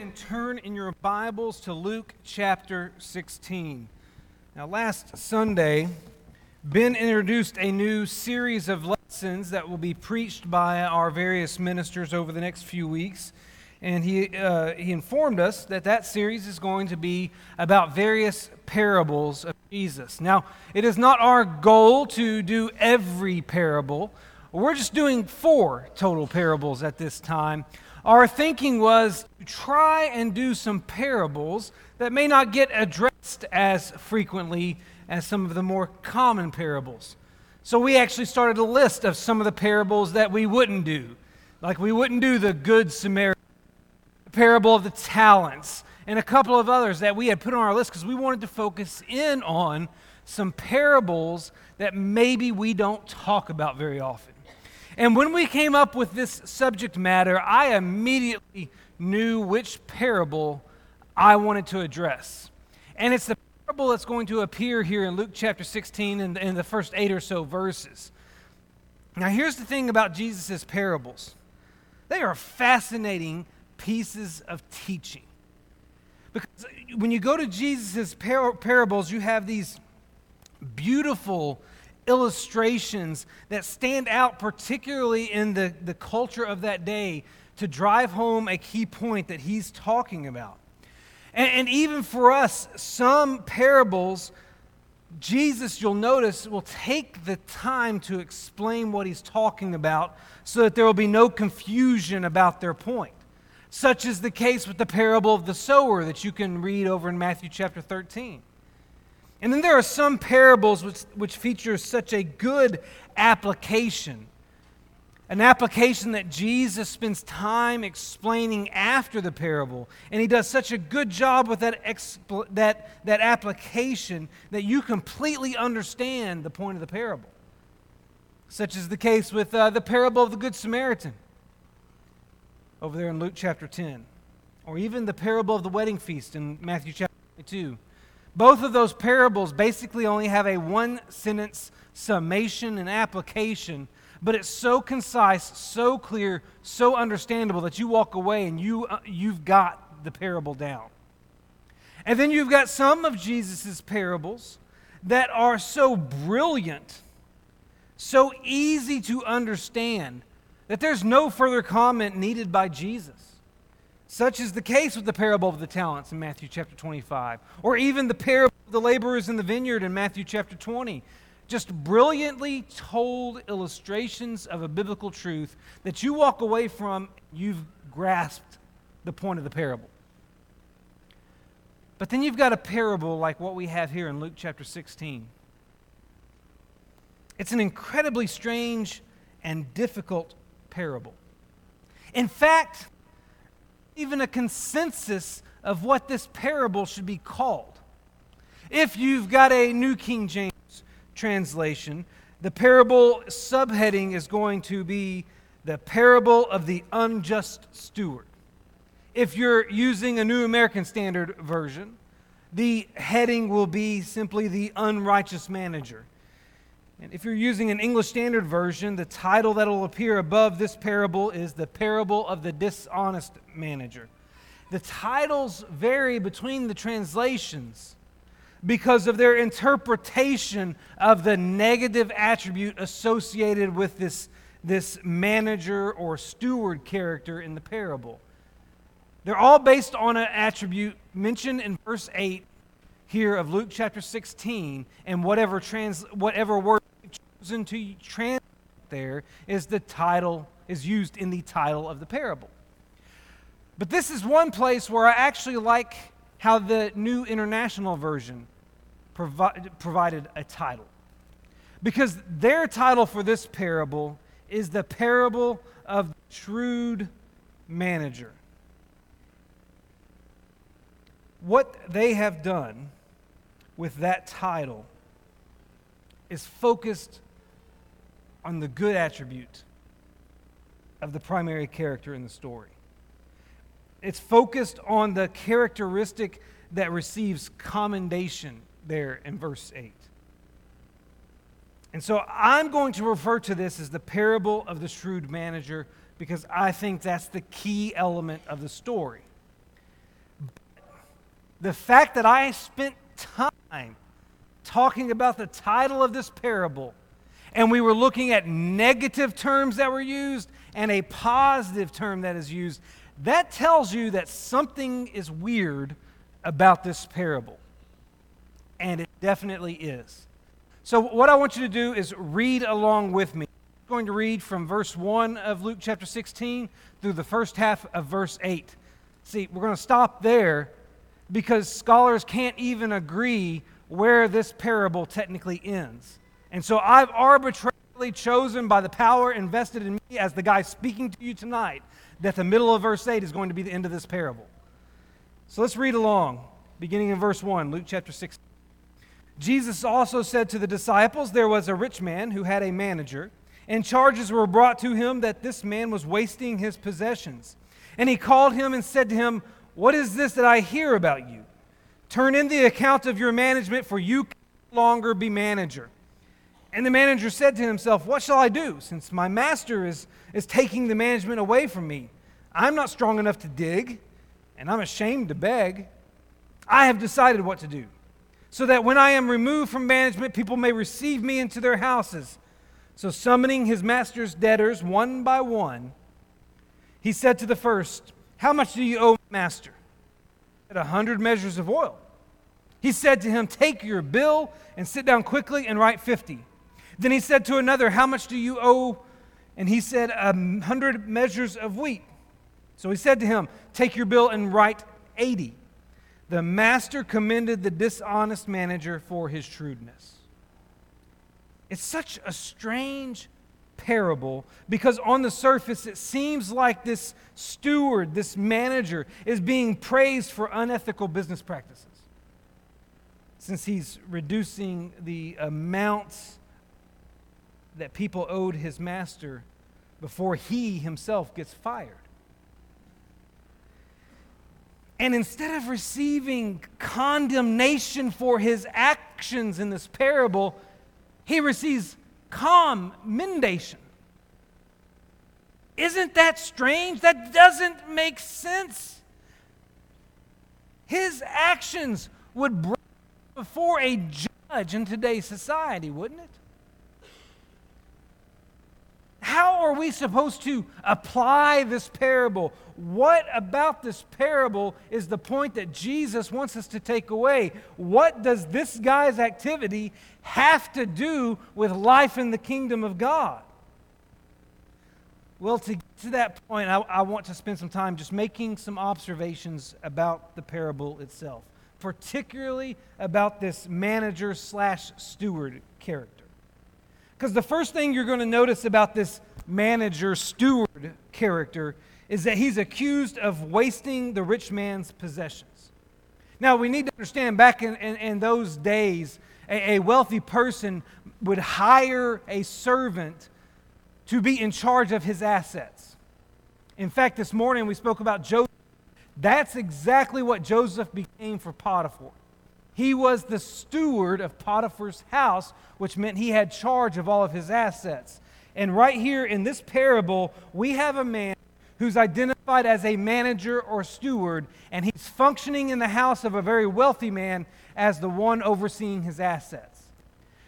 and turn in your Bibles to Luke chapter 16. Now, last Sunday, Ben introduced a new series of lessons that will be preached by our various ministers over the next few weeks. And he, uh, he informed us that that series is going to be about various parables of Jesus. Now, it is not our goal to do every parable, we're just doing four total parables at this time our thinking was to try and do some parables that may not get addressed as frequently as some of the more common parables. So we actually started a list of some of the parables that we wouldn't do. Like we wouldn't do the Good Samaritan, the parable of the talents, and a couple of others that we had put on our list because we wanted to focus in on some parables that maybe we don't talk about very often. And when we came up with this subject matter, I immediately knew which parable I wanted to address. And it's the parable that's going to appear here in Luke chapter 16 in, in the first eight or so verses. Now, here's the thing about Jesus' parables they are fascinating pieces of teaching. Because when you go to Jesus' par- parables, you have these beautiful illustrations that stand out, particularly in the, the culture of that day, to drive home a key point that he's talking about. And, and even for us, some parables, Jesus, you'll notice, will take the time to explain what he's talking about so that there will be no confusion about their point. Such is the case with the parable of the sower that you can read over in Matthew chapter 13. And then there are some parables which, which feature such a good application. An application that Jesus spends time explaining after the parable. And he does such a good job with that, expl- that, that application that you completely understand the point of the parable. Such is the case with uh, the parable of the Good Samaritan over there in Luke chapter 10, or even the parable of the wedding feast in Matthew chapter 22 both of those parables basically only have a one sentence summation and application, but it's so concise, so clear, so understandable that you walk away and you, uh, you've got the parable down. And then you've got some of Jesus' parables that are so brilliant, so easy to understand, that there's no further comment needed by Jesus. Such is the case with the parable of the talents in Matthew chapter 25, or even the parable of the laborers in the vineyard in Matthew chapter 20. Just brilliantly told illustrations of a biblical truth that you walk away from, you've grasped the point of the parable. But then you've got a parable like what we have here in Luke chapter 16. It's an incredibly strange and difficult parable. In fact, even a consensus of what this parable should be called. If you've got a New King James translation, the parable subheading is going to be the parable of the unjust steward. If you're using a New American Standard version, the heading will be simply the unrighteous manager. And if you're using an English Standard Version, the title that will appear above this parable is The Parable of the Dishonest Manager. The titles vary between the translations because of their interpretation of the negative attribute associated with this, this manager or steward character in the parable. They're all based on an attribute mentioned in verse 8 here of Luke chapter 16, and whatever, trans, whatever word chosen to translate there is the title, is used in the title of the parable. But this is one place where I actually like how the New International Version provi- provided a title. Because their title for this parable is the parable of the shrewd manager. What they have done with that title is focused on the good attribute of the primary character in the story. It's focused on the characteristic that receives commendation there in verse 8. And so I'm going to refer to this as the parable of the shrewd manager because I think that's the key element of the story. the fact that I spent time talking about the title of this parable, and we were looking at negative terms that were used and a positive term that is used, that tells you that something is weird about this parable. And it definitely is. So, what I want you to do is read along with me. I'm going to read from verse 1 of Luke chapter 16 through the first half of verse 8. See, we're going to stop there because scholars can't even agree where this parable technically ends. And so I've arbitrarily chosen by the power invested in me as the guy speaking to you tonight that the middle of verse 8 is going to be the end of this parable. So let's read along, beginning in verse 1, Luke chapter 16. Jesus also said to the disciples, There was a rich man who had a manager, and charges were brought to him that this man was wasting his possessions. And he called him and said to him, What is this that I hear about you? Turn in the account of your management, for you can no longer be manager. And the manager said to himself, What shall I do, since my master is, is taking the management away from me? I'm not strong enough to dig, and I'm ashamed to beg. I have decided what to do, so that when I am removed from management, people may receive me into their houses. So, summoning his master's debtors one by one, he said to the first, How much do you owe, master? At a hundred measures of oil. He said to him, Take your bill and sit down quickly and write fifty. Then he said to another, How much do you owe? And he said, A hundred measures of wheat. So he said to him, Take your bill and write eighty. The master commended the dishonest manager for his shrewdness. It's such a strange parable because on the surface it seems like this steward, this manager, is being praised for unethical business practices. Since he's reducing the amounts that people owed his master before he himself gets fired. And instead of receiving condemnation for his actions in this parable, he receives commendation. Isn't that strange? That doesn't make sense. His actions would bring before a judge in today's society, wouldn't it? How are we supposed to apply this parable? What about this parable is the point that Jesus wants us to take away? What does this guy's activity have to do with life in the kingdom of God? Well, to get to that point, I, I want to spend some time just making some observations about the parable itself, particularly about this manager slash steward character. Because the first thing you're going to notice about this manager steward character is that he's accused of wasting the rich man's possessions. Now, we need to understand back in, in, in those days, a, a wealthy person would hire a servant to be in charge of his assets. In fact, this morning we spoke about Joseph. That's exactly what Joseph became for Potiphar. He was the steward of Potiphar's house, which meant he had charge of all of his assets. And right here in this parable, we have a man who's identified as a manager or steward, and he's functioning in the house of a very wealthy man as the one overseeing his assets.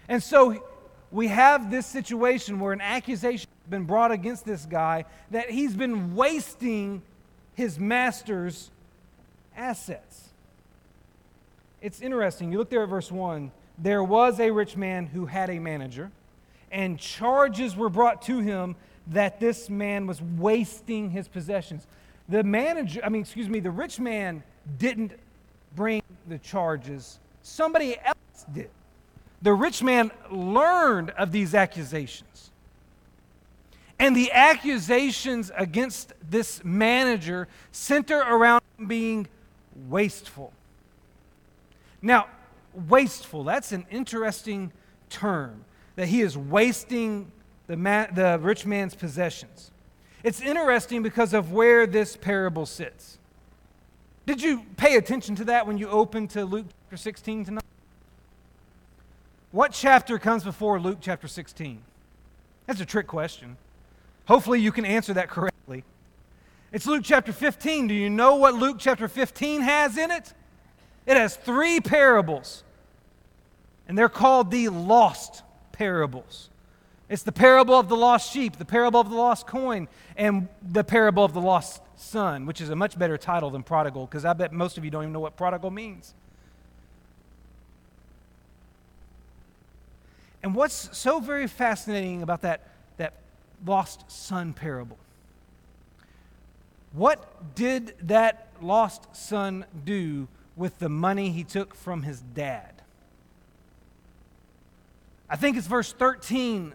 And so we have this situation where an accusation has been brought against this guy that he's been wasting his master's assets. It's interesting. You look there at verse 1. There was a rich man who had a manager, and charges were brought to him that this man was wasting his possessions. The manager, I mean, excuse me, the rich man didn't bring the charges, somebody else did. The rich man learned of these accusations. And the accusations against this manager center around being wasteful. Now, wasteful, that's an interesting term, that he is wasting the, man, the rich man's possessions. It's interesting because of where this parable sits. Did you pay attention to that when you opened to Luke chapter 16 tonight? What chapter comes before Luke chapter 16? That's a trick question. Hopefully, you can answer that correctly. It's Luke chapter 15. Do you know what Luke chapter 15 has in it? It has three parables, and they're called the lost parables. It's the parable of the lost sheep, the parable of the lost coin, and the parable of the lost son, which is a much better title than prodigal, because I bet most of you don't even know what prodigal means. And what's so very fascinating about that, that lost son parable? What did that lost son do with the money he took from his dad? I think it's verse 13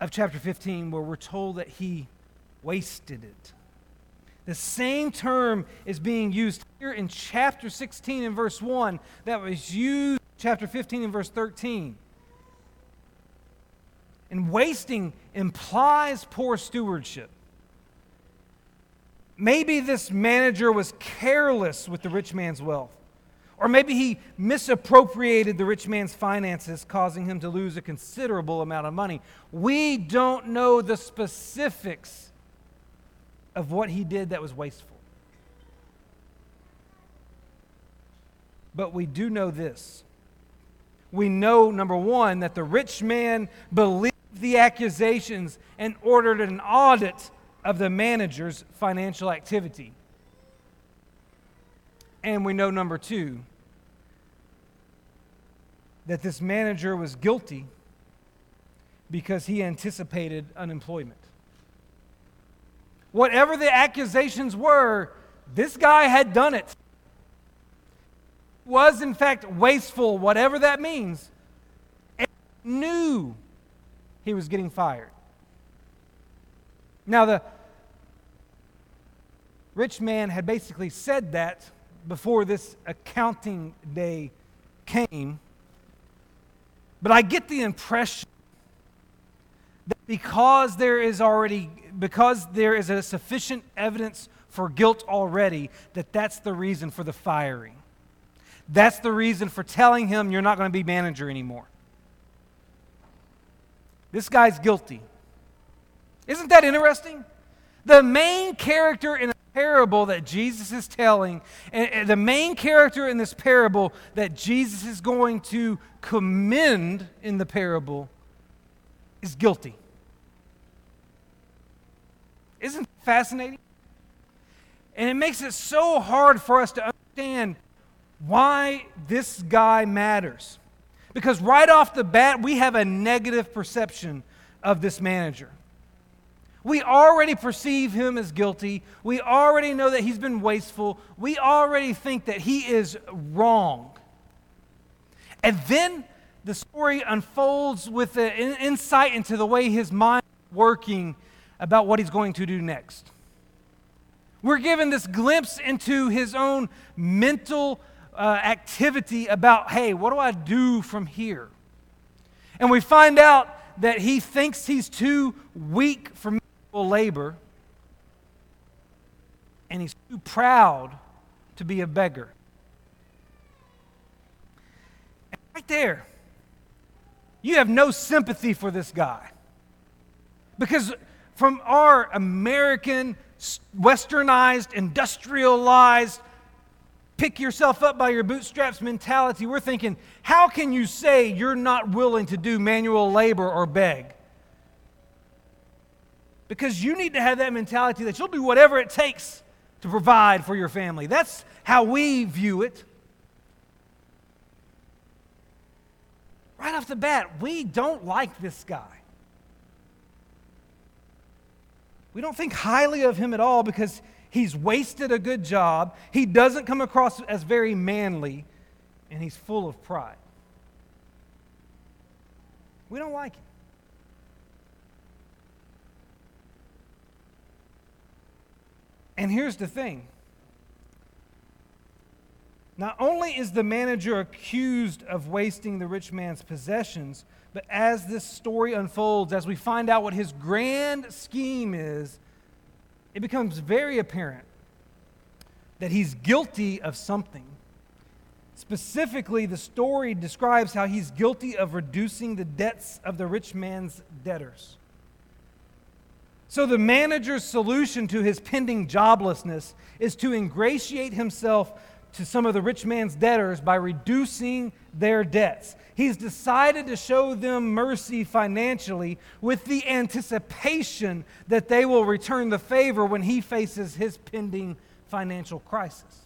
of chapter 15 where we're told that he wasted it. The same term is being used here in chapter 16 and verse 1 that was used chapter 15 and verse 13. And wasting implies poor stewardship. Maybe this manager was careless with the rich man's wealth. Or maybe he misappropriated the rich man's finances, causing him to lose a considerable amount of money. We don't know the specifics of what he did that was wasteful. But we do know this. We know, number one, that the rich man believed the accusations and ordered an audit of the manager's financial activity. And we know, number two, that this manager was guilty because he anticipated unemployment. Whatever the accusations were, this guy had done it. Was in fact wasteful, whatever that means, and knew he was getting fired. Now, the rich man had basically said that before this accounting day came. But I get the impression that because there is already because there is a sufficient evidence for guilt already that that's the reason for the firing. That's the reason for telling him you're not going to be manager anymore. This guy's guilty. Isn't that interesting? The main character in a parable that Jesus is telling, and the main character in this parable that Jesus is going to commend in the parable is guilty. Isn't that fascinating? And it makes it so hard for us to understand why this guy matters. Because right off the bat, we have a negative perception of this manager. We already perceive him as guilty. We already know that he's been wasteful. We already think that he is wrong. And then the story unfolds with an insight into the way his mind is working about what he's going to do next. We're given this glimpse into his own mental uh, activity about, hey, what do I do from here? And we find out that he thinks he's too weak for labor, and he's too proud to be a beggar. And right there, you have no sympathy for this guy. Because from our American, westernized, industrialized, pick yourself up by your bootstraps mentality, we're thinking, how can you say you're not willing to do manual labor or beg? Because you need to have that mentality that you'll do whatever it takes to provide for your family. That's how we view it. Right off the bat, we don't like this guy. We don't think highly of him at all because he's wasted a good job. He doesn't come across as very manly, and he's full of pride. We don't like him. And here's the thing not only is the manager accused of wasting the rich man's possessions, but as this story unfolds, as we find out what his grand scheme is, it becomes very apparent that he's guilty of something. Specifically, the story describes how he's guilty of reducing the debts of the rich man's debtors. So, the manager's solution to his pending joblessness is to ingratiate himself to some of the rich man's debtors by reducing their debts. He's decided to show them mercy financially with the anticipation that they will return the favor when he faces his pending financial crisis.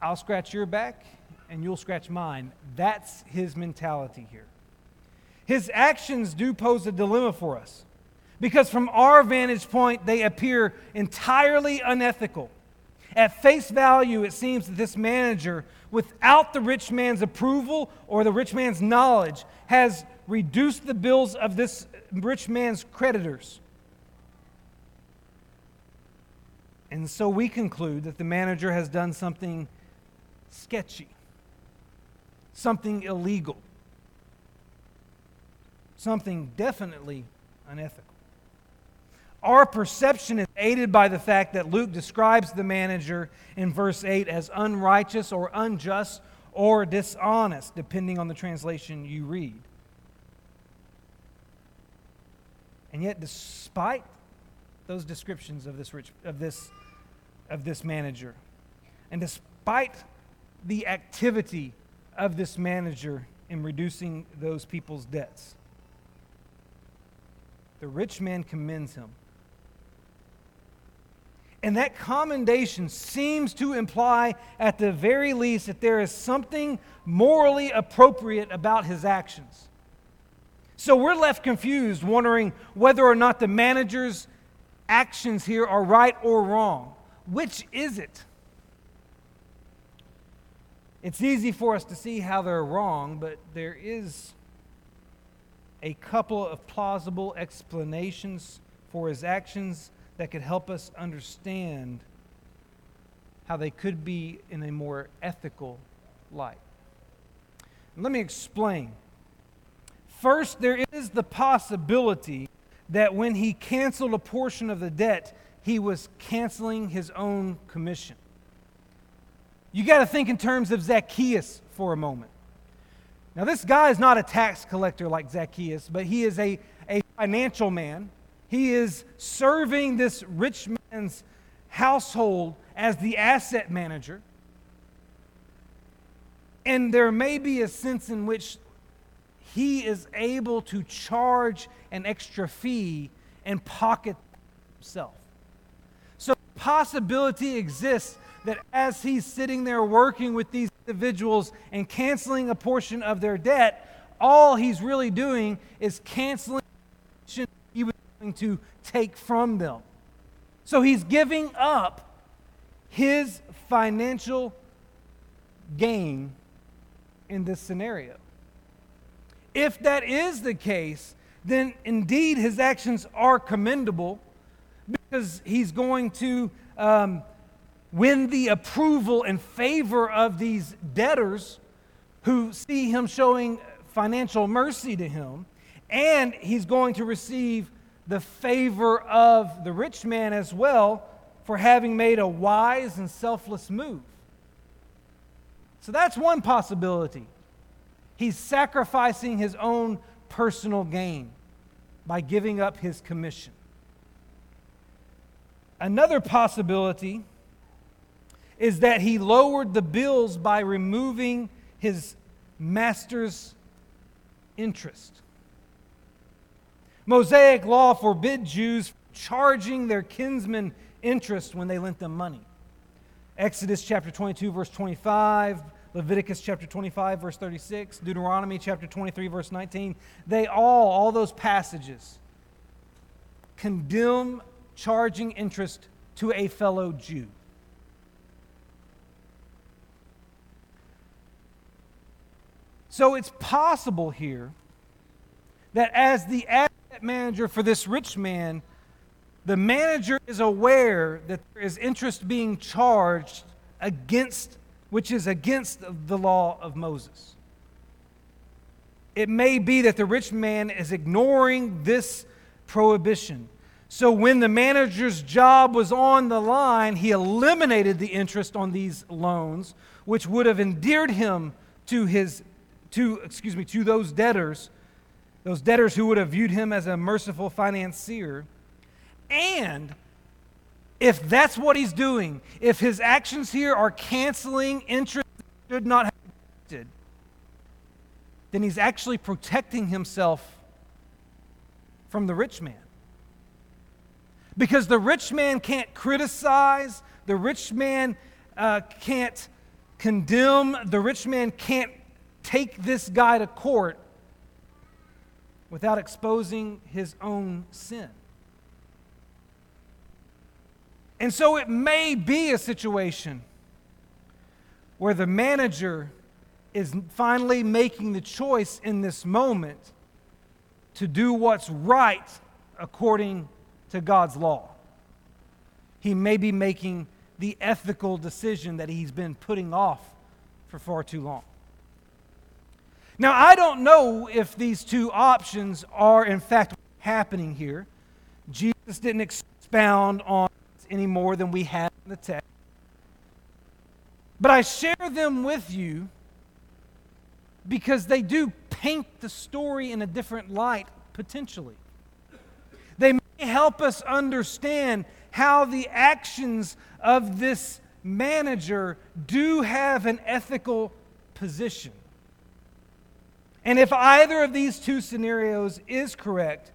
I'll scratch your back and you'll scratch mine. That's his mentality here. His actions do pose a dilemma for us because, from our vantage point, they appear entirely unethical. At face value, it seems that this manager, without the rich man's approval or the rich man's knowledge, has reduced the bills of this rich man's creditors. And so we conclude that the manager has done something sketchy, something illegal, something definitely unethical. Our perception is aided by the fact that Luke describes the manager in verse 8 as unrighteous or unjust or dishonest, depending on the translation you read. And yet, despite those descriptions of this, rich, of this, of this manager, and despite the activity of this manager in reducing those people's debts, the rich man commends him and that commendation seems to imply, at the very least, that there is something morally appropriate about his actions. So we're left confused, wondering whether or not the manager's actions here are right or wrong. Which is it? It's easy for us to see how they're wrong, but there is a couple of plausible explanations for his actions that could help us understand how they could be in a more ethical light. Let me explain. First, there is the possibility that when he canceled a portion of the debt, he was canceling his own commission. You got to think in terms of Zacchaeus for a moment. Now, this guy is not a tax collector like Zacchaeus, but he is a, a financial man he is serving this rich man's household as the asset manager. And there may be a sense in which he is able to charge an extra fee and pocket himself. So, possibility exists that as he's sitting there working with these individuals and canceling a portion of their debt, all he's really doing is canceling he was going to take from them. So he's giving up his financial gain in this scenario. If that is the case, then indeed his actions are commendable because he's going to um, win the approval and favor of these debtors who see him showing financial mercy to him, and he's going to receive the favor of the rich man as well for having made a wise and selfless move. So that's one possibility. He's sacrificing his own personal gain by giving up his commission. Another possibility is that he lowered the bills by removing his master's interest. Mosaic law forbid Jews charging their kinsmen interest when they lent them money. Exodus chapter 22, verse 25, Leviticus chapter 25, verse 36, Deuteronomy chapter 23, verse 19, they all, all those passages, condemn charging interest to a fellow Jew. So it's possible here that as the asset manager for this rich man, the manager is aware that there is interest being charged against, which is against the law of Moses. It may be that the rich man is ignoring this prohibition. So when the manager's job was on the line, he eliminated the interest on these loans, which would have endeared him to his to excuse me to those debtors those debtors who would have viewed him as a merciful financier. And if that's what he's doing, if his actions here are canceling interest that should not have existed, then he's actually protecting himself from the rich man. Because the rich man can't criticize, the rich man uh, can't condemn, the rich man can't take this guy to court without exposing his own sin. And so it may be a situation where the manager is finally making the choice in this moment to do what's right according to God's law. He may be making the ethical decision that he's been putting off for far too long. Now, I don't know if these two options are in fact happening here. Jesus didn't expound on any more than we have in the text. But I share them with you because they do paint the story in a different light, potentially. They may help us understand how the actions of this manager do have an ethical position. And if either of these two scenarios is correct,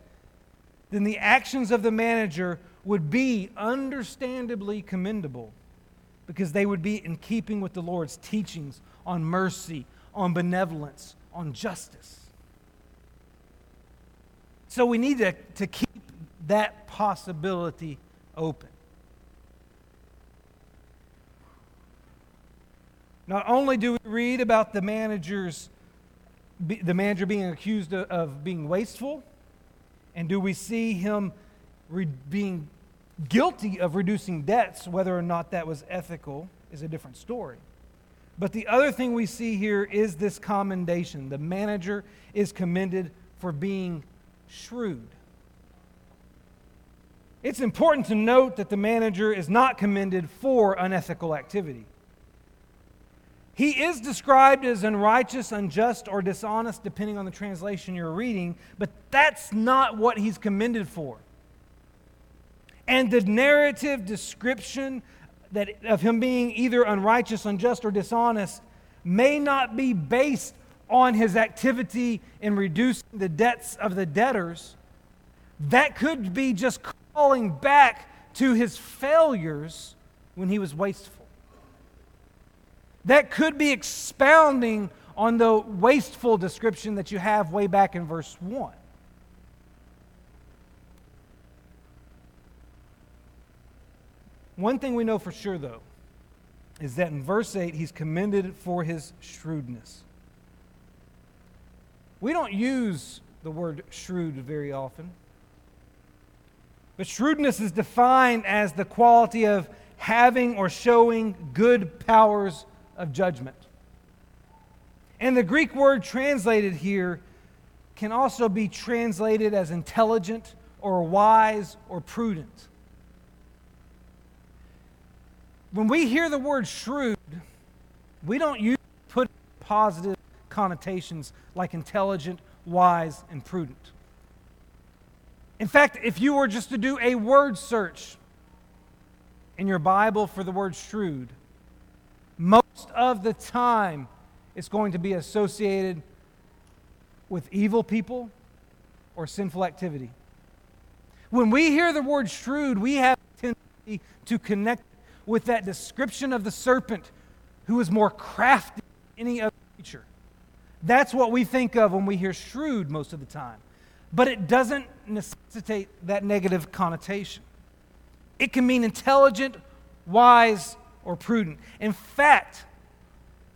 then the actions of the manager would be understandably commendable because they would be in keeping with the Lord's teachings on mercy, on benevolence, on justice. So we need to, to keep that possibility open. Not only do we read about the manager's the manager being accused of, of being wasteful, and do we see him re- being guilty of reducing debts, whether or not that was ethical is a different story. But the other thing we see here is this commendation. The manager is commended for being shrewd. It's important to note that the manager is not commended for unethical activity. He is described as unrighteous, unjust, or dishonest, depending on the translation you're reading, but that's not what he's commended for. And the narrative description that, of him being either unrighteous, unjust, or dishonest may not be based on his activity in reducing the debts of the debtors. That could be just calling back to his failures when he was wasteful. That could be expounding on the wasteful description that you have way back in verse 1. One thing we know for sure, though, is that in verse 8, he's commended for his shrewdness. We don't use the word shrewd very often, but shrewdness is defined as the quality of having or showing good powers of judgment. And the Greek word translated here can also be translated as intelligent or wise or prudent. when we hear the word shrewd, we don't use put positive connotations like intelligent, wise, and prudent. In fact, if you were just to do a word search in your Bible for the word shrewd, of the time it's going to be associated with evil people or sinful activity. When we hear the word shrewd, we have a tendency to connect with that description of the serpent who is more crafty than any other creature. That's what we think of when we hear shrewd most of the time. But it doesn't necessitate that negative connotation. It can mean intelligent, wise, or prudent. In fact,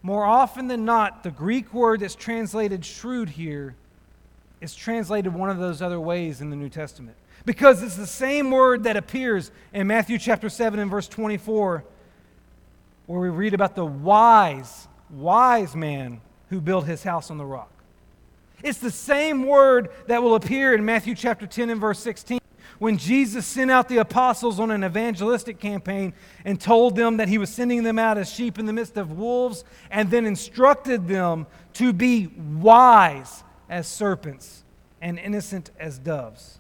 more often than not, the Greek word that's translated shrewd here is translated one of those other ways in the New Testament. Because it's the same word that appears in Matthew chapter 7 and verse 24, where we read about the wise, wise man who built his house on the rock. It's the same word that will appear in Matthew chapter 10 and verse 16 when Jesus sent out the apostles on an evangelistic campaign and told them that he was sending them out as sheep in the midst of wolves, and then instructed them to be wise as serpents and innocent as doves.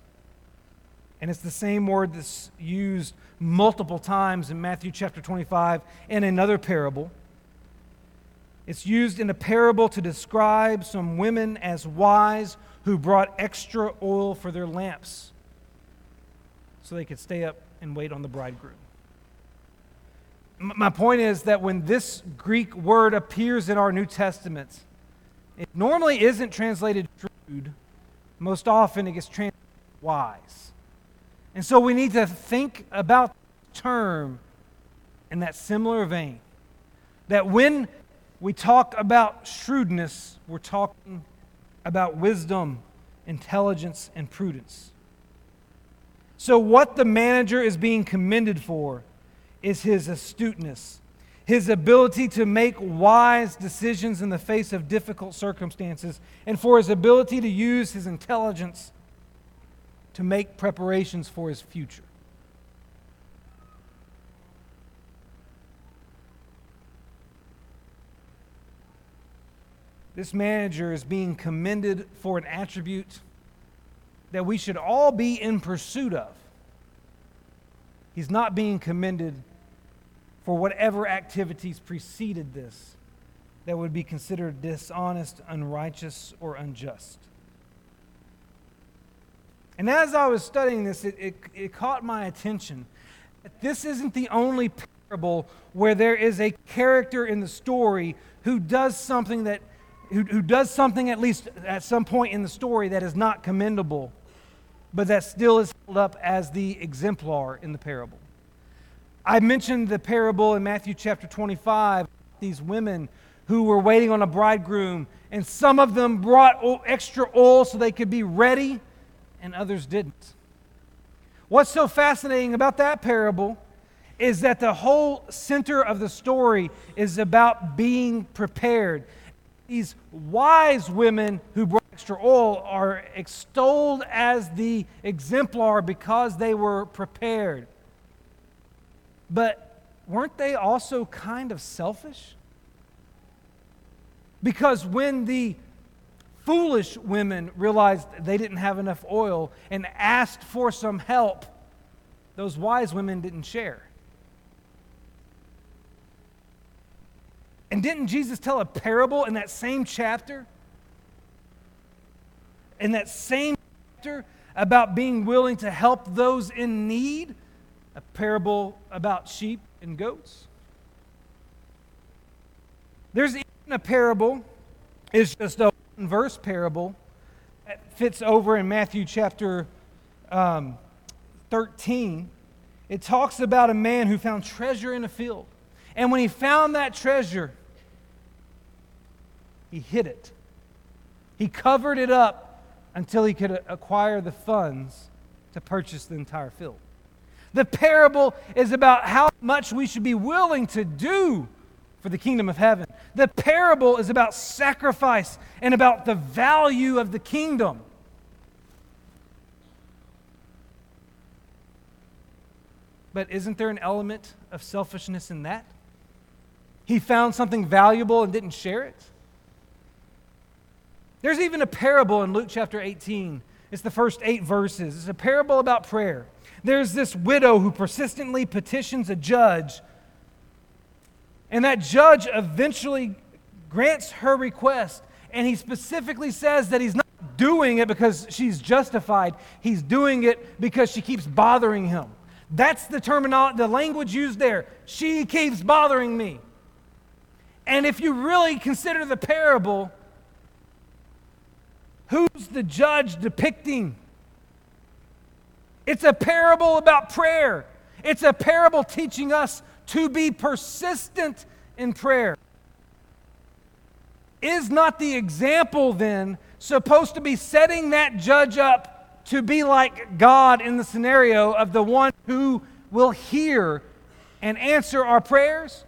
And it's the same word that's used multiple times in Matthew chapter 25 in another parable. It's used in a parable to describe some women as wise who brought extra oil for their lamps so they could stay up and wait on the bridegroom. My point is that when this Greek word appears in our New Testament, it normally isn't translated shrewd. Most often it gets translated wise. And so we need to think about the term in that similar vein. That when we talk about shrewdness, we're talking about wisdom, intelligence, and prudence. So, what the manager is being commended for is his astuteness, his ability to make wise decisions in the face of difficult circumstances, and for his ability to use his intelligence to make preparations for his future. This manager is being commended for an attribute that we should all be in pursuit of. He's not being commended for whatever activities preceded this that would be considered dishonest, unrighteous, or unjust. And as I was studying this, it, it, it caught my attention that this isn't the only parable where there is a character in the story who does something that who, who does something at least at some point in the story that is not commendable, but that still is held up as the exemplar in the parable. I mentioned the parable in Matthew chapter 25, these women who were waiting on a bridegroom, and some of them brought extra oil so they could be ready, and others didn't. What's so fascinating about that parable is that the whole center of the story is about being prepared these wise women who brought extra oil are extolled as the exemplar because they were prepared. But weren't they also kind of selfish? Because when the foolish women realized they didn't have enough oil and asked for some help, those wise women didn't share. And didn't Jesus tell a parable in that same chapter? In that same chapter about being willing to help those in need? A parable about sheep and goats? There's even a parable, it's just a one verse parable that fits over in Matthew chapter um, 13. It talks about a man who found treasure in a field. And when he found that treasure, he hid it. He covered it up until he could acquire the funds to purchase the entire field. The parable is about how much we should be willing to do for the kingdom of heaven. The parable is about sacrifice and about the value of the kingdom. But isn't there an element of selfishness in that? He found something valuable and didn't share it. There's even a parable in Luke chapter 18. It's the first eight verses. It's a parable about prayer. There's this widow who persistently petitions a judge, and that judge eventually grants her request. And he specifically says that he's not doing it because she's justified, he's doing it because she keeps bothering him. That's the terminology, the language used there. She keeps bothering me. And if you really consider the parable, Who's the judge depicting? It's a parable about prayer. It's a parable teaching us to be persistent in prayer. Is not the example then supposed to be setting that judge up to be like God in the scenario of the one who will hear and answer our prayers?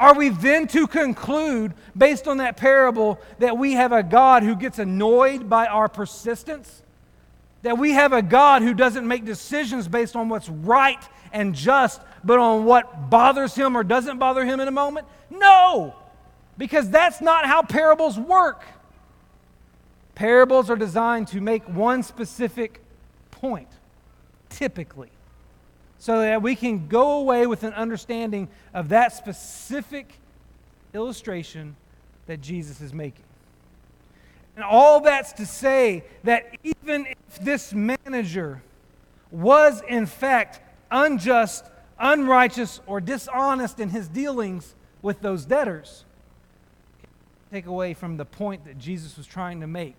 Are we then to conclude, based on that parable, that we have a God who gets annoyed by our persistence? That we have a God who doesn't make decisions based on what's right and just, but on what bothers him or doesn't bother him in a moment? No, because that's not how parables work. Parables are designed to make one specific point, typically. So that we can go away with an understanding of that specific illustration that Jesus is making. And all that's to say that even if this manager was in fact unjust, unrighteous, or dishonest in his dealings with those debtors, take away from the point that Jesus was trying to make.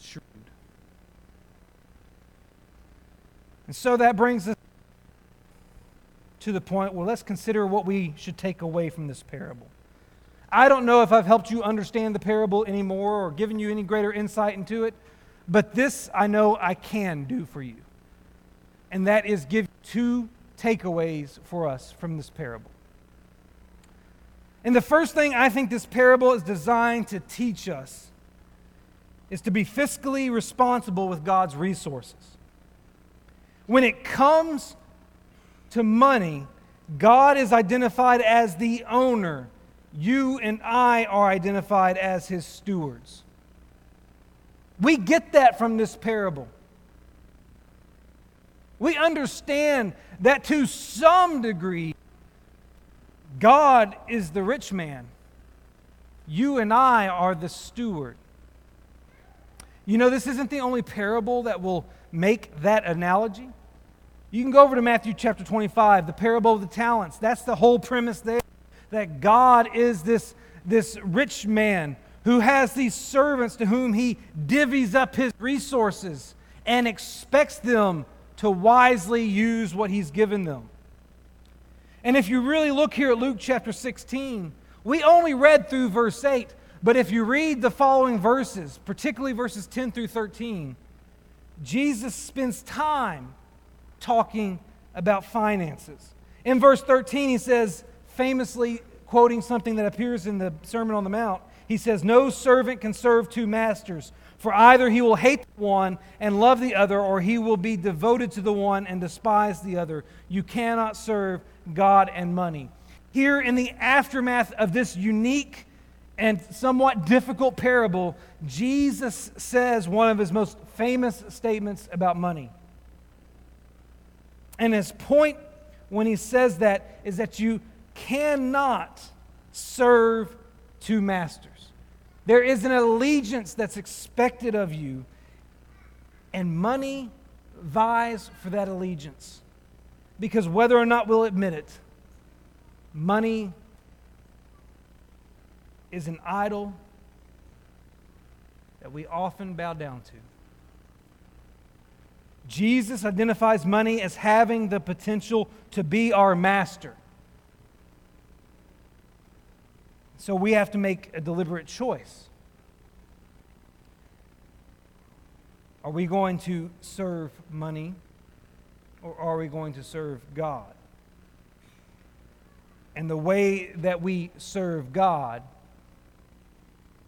Shrewd. And so that brings us to the point well, let's consider what we should take away from this parable. I don't know if I've helped you understand the parable anymore or given you any greater insight into it, but this I know I can do for you. And that is give two takeaways for us from this parable. And the first thing I think this parable is designed to teach us is to be fiscally responsible with God's resources. When it comes to money, God is identified as the owner. You and I are identified as his stewards. We get that from this parable. We understand that to some degree, God is the rich man. You and I are the steward. You know, this isn't the only parable that will make that analogy. You can go over to Matthew chapter 25, the parable of the talents. That's the whole premise there that God is this, this rich man who has these servants to whom he divvies up his resources and expects them to wisely use what he's given them. And if you really look here at Luke chapter 16, we only read through verse 8, but if you read the following verses, particularly verses 10 through 13, Jesus spends time talking about finances. In verse 13, he says, famously quoting something that appears in the Sermon on the Mount, he says, No servant can serve two masters, for either he will hate the one and love the other, or he will be devoted to the one and despise the other. You cannot serve God and money. Here, in the aftermath of this unique and somewhat difficult parable, Jesus says one of his most famous statements about money. And his point when he says that is that you cannot serve two masters. There is an allegiance that's expected of you, and money vies for that allegiance. Because whether or not we'll admit it, money is an idol that we often bow down to. Jesus identifies money as having the potential to be our master. So we have to make a deliberate choice. Are we going to serve money or are we going to serve God? And the way that we serve God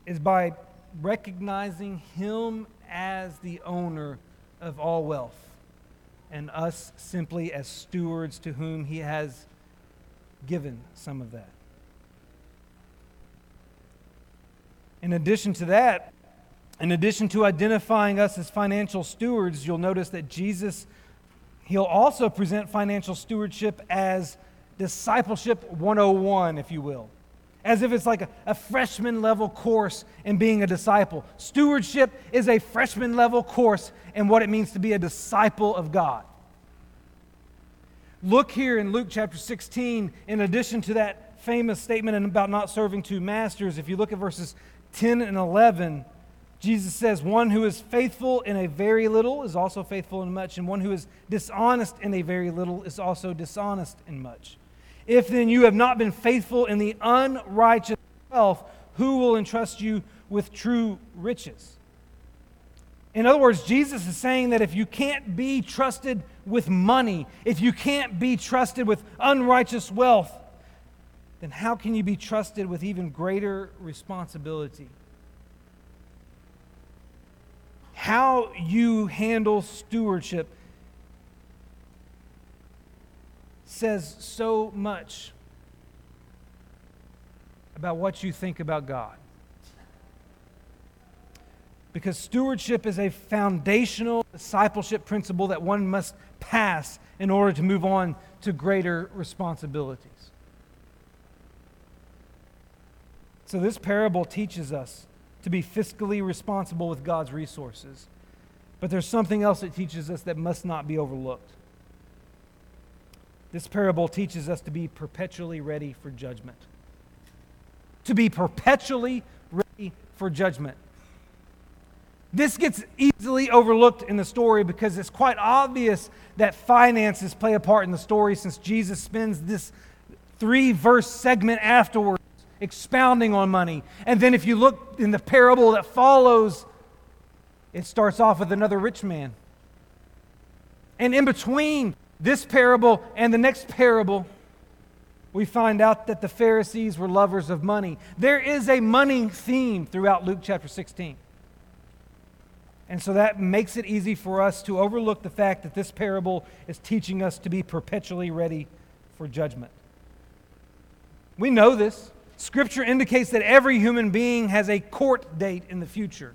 is by recognizing Him as the owner of all wealth and us simply as stewards to whom He has given some of that. In addition to that, in addition to identifying us as financial stewards, you'll notice that Jesus, he'll also present financial stewardship as discipleship 101, if you will as if it's like a, a, freshman level course in being a disciple. Stewardship is a freshman level course in what it means to be a disciple of God. Look here in Luke chapter 16, in addition to that famous statement about not serving two masters, if you look at verses 10 and 11, Jesus says, One who is faithful in a very little is also faithful in much, and one who is dishonest in a very little is also dishonest in much. If then you have not been faithful in the unrighteous wealth, who will entrust you with true riches? In other words, Jesus is saying that if you can't be trusted with money, if you can't be trusted with unrighteous wealth, then how can you be trusted with even greater responsibility? How you handle stewardship says so much about what you think about God. Because stewardship is a foundational discipleship principle that one must pass in order to move on to greater responsibilities. So, this parable teaches us to be fiscally responsible with God's resources. But there's something else it teaches us that must not be overlooked. This parable teaches us to be perpetually ready for judgment. To be perpetually ready for judgment. This gets easily overlooked in the story because it's quite obvious that finances play a part in the story since Jesus spends this three verse segment afterwards expounding on money. And then if you look in the parable that follows, it starts off with another rich man. And in between this parable and the next parable, we find out that the Pharisees were lovers of money. There is a money theme throughout Luke chapter 16. And so that makes it easy for us to overlook the fact that this parable is teaching us to be perpetually ready for judgment. We know this. Scripture indicates that every human being has a court date in the future.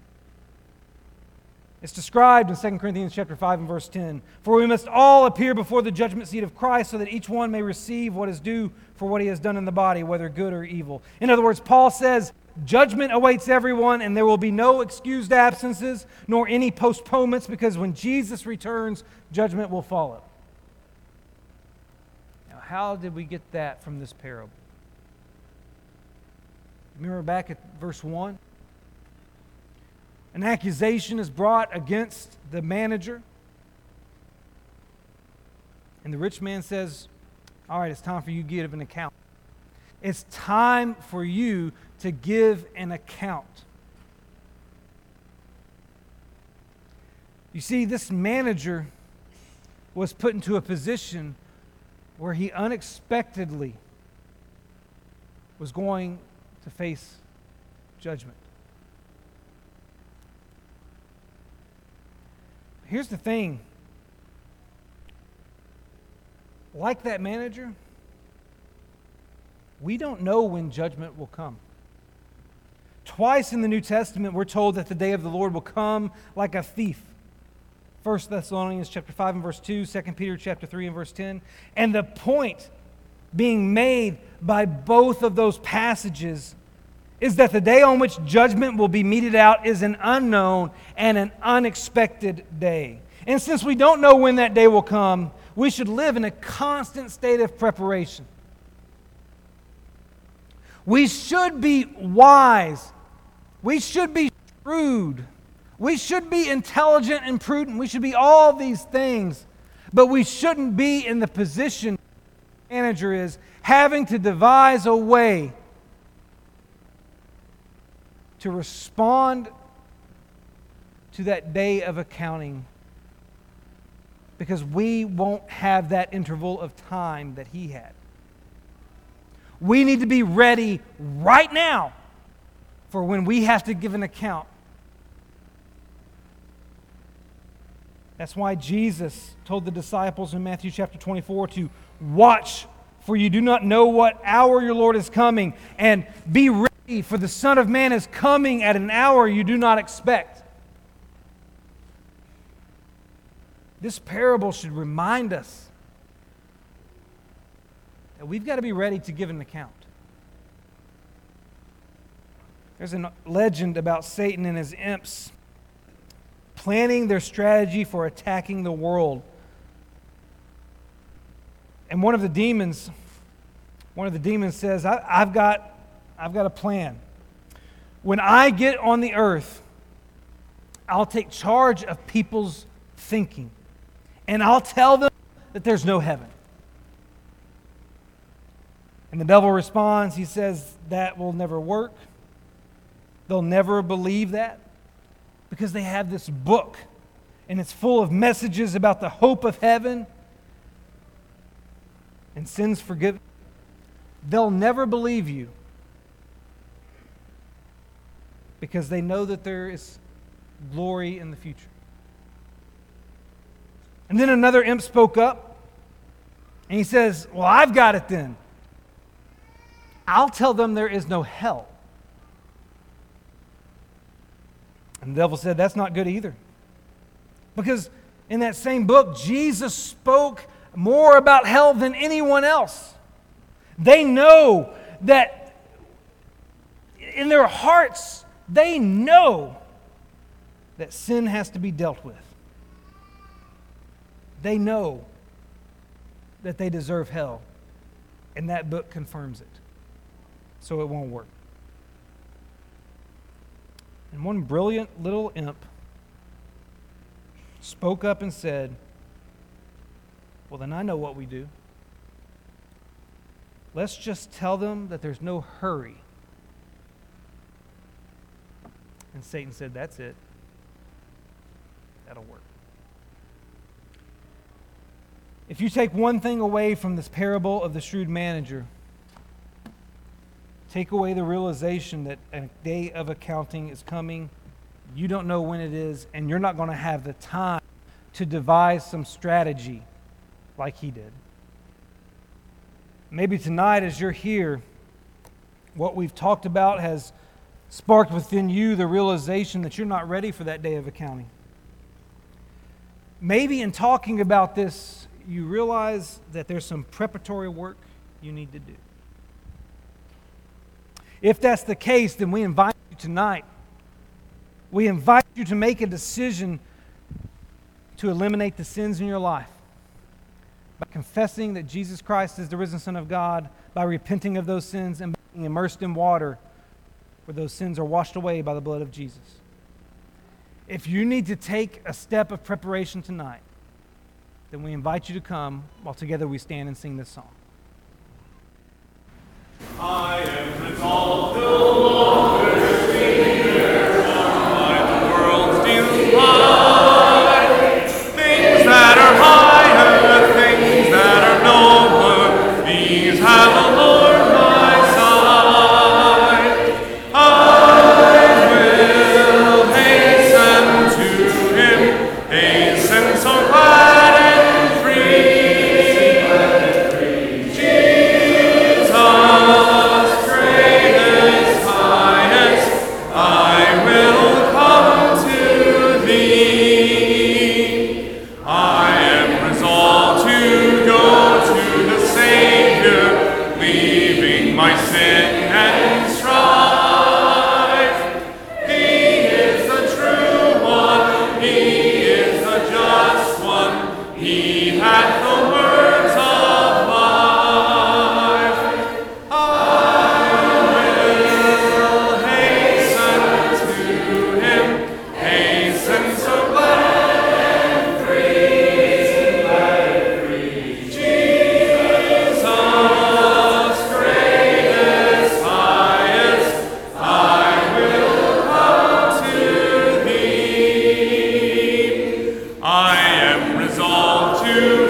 It's described in 2 Corinthians chapter 5 and verse 10. For we must all appear before the judgment seat of Christ so that each one may receive what is due for what he has done in the body, whether good or evil. In other words, Paul says, Judgment awaits everyone, and there will be no excused absences nor any postponements because when Jesus returns, judgment will follow. Now, how did we get that from this parable? Remember back at verse 1? An accusation is brought against the manager. And the rich man says, All right, it's time for you to give an account. It's time for you to give an account. You see, this manager was put into a position where he unexpectedly was going to face judgment. Here's the thing like that manager, we don't know when judgment will come. Twice in the New Testament, we're told that the day of the Lord will come like a thief. 1 Thessalonians chapter 5 and verse 2, 2 Peter chapter 3 and verse 10. And the point being made by both of those passages is that the day on which judgment will be meted out is an unknown and an unexpected day. And since we don't know when that day will come, we should live in a constant state of preparation. We should be wise. We should be shrewd. We should be intelligent and prudent. We should be all these things. But we shouldn't be in the position manager is having to devise a way to respond to that day of accounting because we won't have that interval of time that he had. We need to be ready right now for when we have to give an account. That's why Jesus told the disciples in Matthew chapter 24 to watch, for you do not know what hour your Lord is coming, and be ready for the Son of Man is coming at an hour you do not expect. This parable should remind us that we've got to be ready to give an account. There's a legend about Satan and his imps planning their strategy for attacking the world. And one of the demons, one of the demons says, I, have got I've got a plan. When I get on the earth, I'll take charge of people's thinking and I'll tell them that there's no heaven. And the devil responds, he says, That will never work. They'll never believe that because they have this book and it's full of messages about the hope of heaven and sins forgiven. They'll never believe you because they know that there is glory in the future. And then another imp spoke up and he says, Well, I've got it then. I'll tell them there is no hell. And the devil said, That's not good either. Because In that same book, Jesus spoke more about hell than anyone else. They know that in their hearts, they know that sin has to be dealt with. They know that they deserve hell, and that book confirms it. So it won't work. And one brilliant little imp spoke up and said, Well, then I know what we do. Let's just tell them that there's no hurry. And Satan said, That's it. That'll work. If you take one thing away from this parable of the shrewd manager, take away the realization that a day of accounting is coming. You don't know when it is, and you're not going to have the time to devise some strategy like he did. Maybe tonight, as you're here, what we've talked about has sparked within you the realization that you're not ready for that day of accounting. Maybe in talking about this, you realize that there's some preparatory work you need to do. If that's the case, then we invite you tonight. We invite you to make a decision to eliminate the sins in your life by confessing that Jesus Christ is the risen Son of God, by repenting of those sins and being immersed in water where those sins are washed away by the blood of Jesus. If you need to take a step of preparation tonight, then we invite you to come while together we stand and sing this song. I am resolved